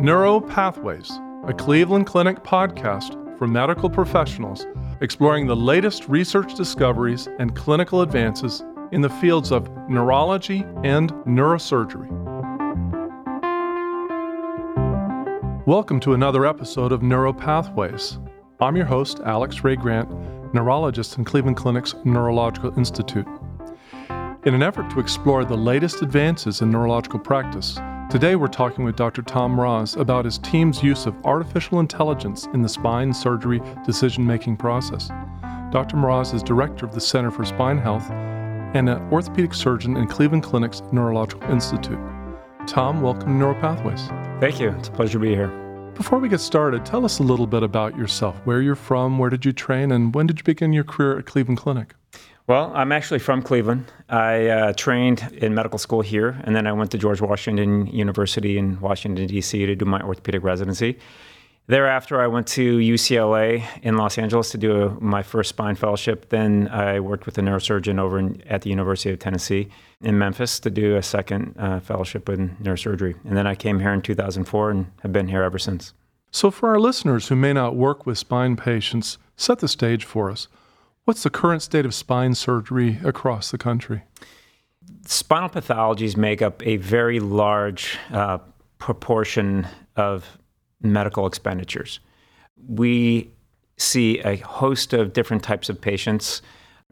Neuro Pathways, a Cleveland Clinic podcast for medical professionals exploring the latest research discoveries and clinical advances in the fields of neurology and neurosurgery. Welcome to another episode of Neuro Pathways. I'm your host, Alex Rae-Grant, neurologist in Cleveland Clinic's Neurological Institute. In an effort to explore the latest advances in neurological practice, today we're talking with Dr. Tom Mroz about his team's use of artificial intelligence in the spine surgery decision making process. Dr. Mroz is director of the Center for Spine Health and an orthopedic surgeon in Cleveland Clinic's Neurological Institute. Tom, welcome to Neuropathways. Thank you. It's a pleasure to be here. Before we get started, tell us a little bit about yourself, where you're from, where did you train, and when did you begin your career at Cleveland Clinic? Well, I'm actually from Cleveland. I uh, trained in medical school here, and then I went to George Washington University in Washington, D.C. to do my orthopedic residency. Thereafter, I went to UCLA in Los Angeles to do my first spine fellowship. Then I worked with a neurosurgeon over in, at the University of Tennessee in Memphis to do a second uh, fellowship in neurosurgery. And then I came here in 2004 and have been here ever since. So, for our listeners who may not work with spine patients, set the stage for us. What's the current state of spine surgery across the country? Spinal pathologies make up a very large uh, proportion of medical expenditures. We see a host of different types of patients,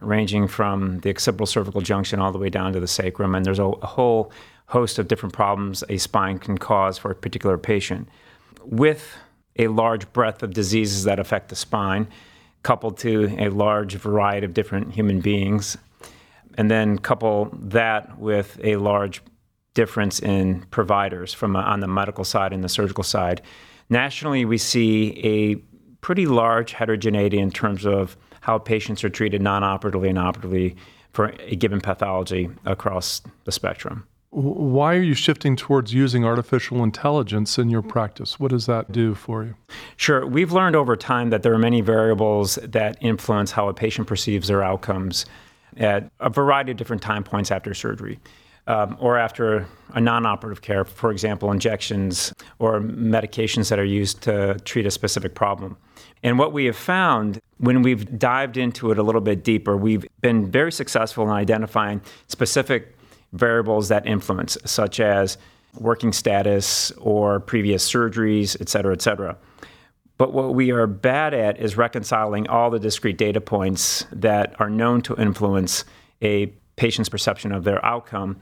ranging from the occipital cervical junction all the way down to the sacrum, and there's a, a whole host of different problems a spine can cause for a particular patient. With a large breadth of diseases that affect the spine, coupled to a large variety of different human beings, and then couple that with a large difference in providers from a, on the medical side and the surgical side. Nationally, we see a pretty large heterogeneity in terms of how patients are treated non-operatively and operatively for a given pathology across the spectrum. Why are you shifting towards using artificial intelligence in your practice? What does that do for you? Sure. We've learned over time that there are many variables that influence how a patient perceives their outcomes at a variety of different time points after surgery. Um, or after a non operative care, for example, injections or medications that are used to treat a specific problem. And what we have found when we've dived into it a little bit deeper, we've been very successful in identifying specific variables that influence, such as working status or previous surgeries, et cetera, et cetera. But what we are bad at is reconciling all the discrete data points that are known to influence a patient's perception of their outcome.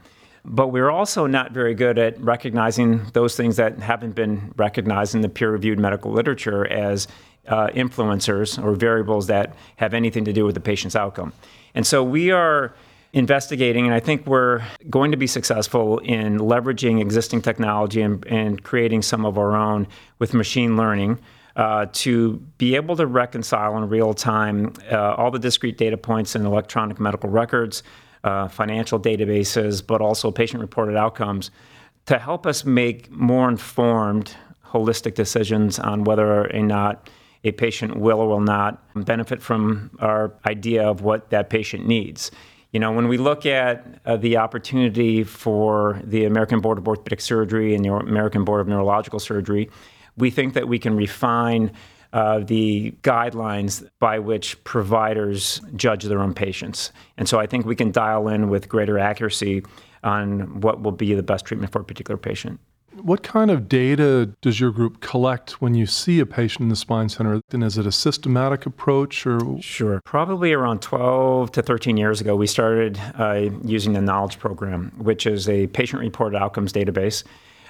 But we're also not very good at recognizing those things that haven't been recognized in the peer reviewed medical literature as uh, influencers or variables that have anything to do with the patient's outcome. And so we are investigating, and I think we're going to be successful in leveraging existing technology and, and creating some of our own with machine learning. Uh, to be able to reconcile in real time uh, all the discrete data points in electronic medical records, uh, financial databases, but also patient reported outcomes to help us make more informed, holistic decisions on whether or not a patient will or will not benefit from our idea of what that patient needs. You know, when we look at uh, the opportunity for the American Board of Orthopedic Surgery and the American Board of Neurological Surgery, we think that we can refine uh, the guidelines by which providers judge their own patients. And so I think we can dial in with greater accuracy on what will be the best treatment for a particular patient. What kind of data does your group collect when you see a patient in the spine center? And is it a systematic approach or? Sure. Probably around 12 to 13 years ago, we started uh, using the Knowledge Program, which is a patient reported outcomes database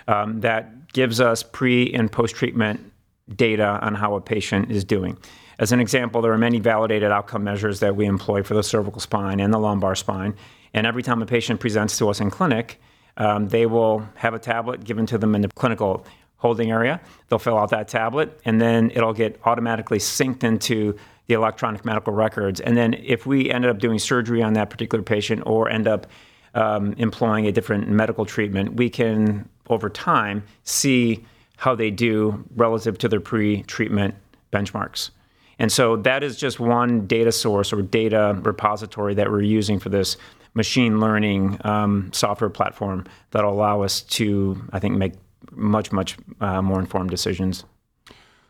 um, that gives us pre and post treatment data on how a patient is doing. As an example, there are many validated outcome measures that we employ for the cervical spine and the lumbar spine. And every time a patient presents to us in clinic, um, they will have a tablet given to them in the clinical holding area. They'll fill out that tablet, and then it'll get automatically synced into the electronic medical records. And then if we ended up doing surgery on that particular patient or end up um, employing a different medical treatment, we can, over time, see how they do relative to their pre treatment benchmarks. And so that is just one data source or data repository that we're using for this machine learning um, software platform that'll allow us to, I think, make much, much uh, more informed decisions.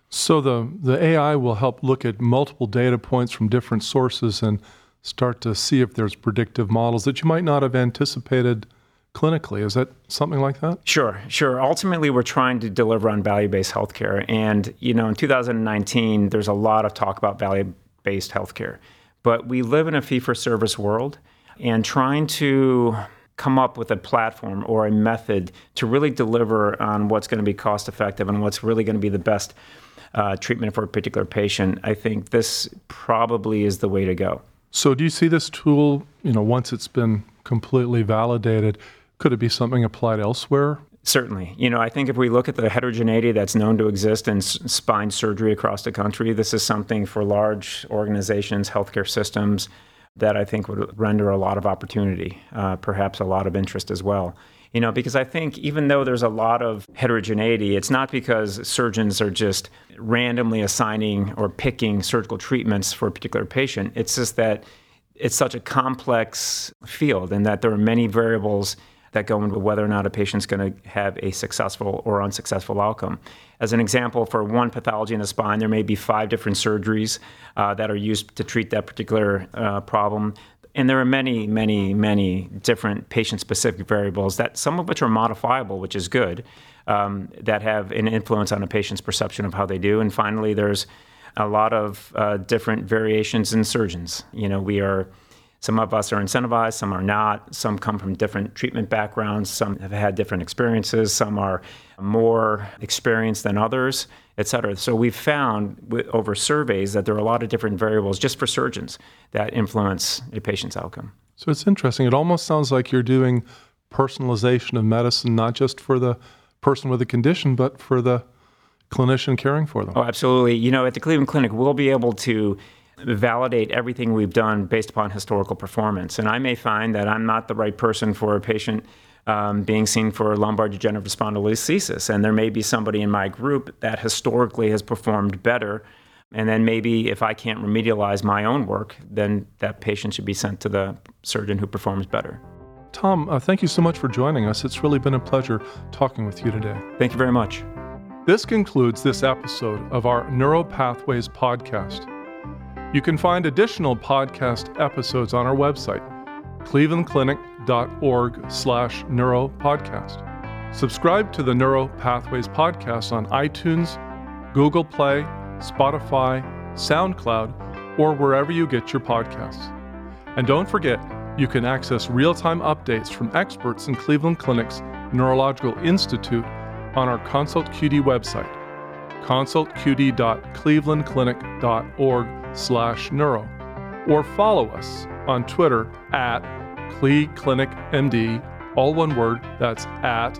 So the, the AI will help look at multiple data points from different sources and start to see if there's predictive models that you might not have anticipated clinically. Is that something like that? Sure, sure. Ultimately, we're trying to deliver on value-based healthcare, and you know, in 2019, there's a lot of talk about value-based healthcare, but we live in a fee-for-service world, and trying to come up with a platform or a method to really deliver on what's going to be cost-effective and what's really going to be the best uh, treatment for a particular patient, I think this probably is the way to go. So, do you see this tool, you know, once it's been completely validated, could it be something applied elsewhere? Certainly. You know, I think if we look at the heterogeneity that's known to exist in s- spine surgery across the country, this is something for large organizations, healthcare systems, that I think would render a lot of opportunity, uh, perhaps a lot of interest as well. You know, because I think even though there's a lot of heterogeneity, it's not because surgeons are just randomly assigning or picking surgical treatments for a particular patient. It's just that it's such a complex field and that there are many variables that go into whether or not a patient's going to have a successful or unsuccessful outcome. As an example, for one pathology in the spine, there may be five different surgeries uh, that are used to treat that particular uh, problem. And there are many, many, many different patient specific variables that some of which are modifiable, which is good, um, that have an influence on a patient's perception of how they do. And finally, there's a lot of uh, different variations in surgeons. You know, we are some of us are incentivized, some are not. Some come from different treatment backgrounds. Some have had different experiences. Some are more experienced than others, et cetera. So we've found with, over surveys that there are a lot of different variables just for surgeons that influence a patient's outcome. So it's interesting. It almost sounds like you're doing personalization of medicine, not just for the person with the condition, but for the clinician caring for them. Oh, absolutely. You know, at the Cleveland Clinic, we'll be able to validate everything we've done based upon historical performance. And I may find that I'm not the right person for a patient um, being seen for lumbar degenerative spondylolisthesis. And there may be somebody in my group that historically has performed better. And then maybe if I can't remedialize my own work, then that patient should be sent to the surgeon who performs better. Tom, uh, thank you so much for joining us. It's really been a pleasure talking with you today. Thank you very much. This concludes this episode of our Neuropathways podcast. You can find additional podcast episodes on our website, clevelandclinic.org slash neuropodcast. Subscribe to the Neuro Pathways podcast on iTunes, Google Play, Spotify, SoundCloud, or wherever you get your podcasts. And don't forget, you can access real time updates from experts in Cleveland Clinic's Neurological Institute on our Consult QD website, consultqd.clevelandclinic.org slash neuro, or follow us on Twitter at CleClinicMD, all one word, that's at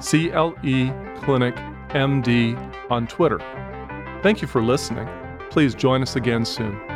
CLE Clinic MD on Twitter. Thank you for listening. Please join us again soon.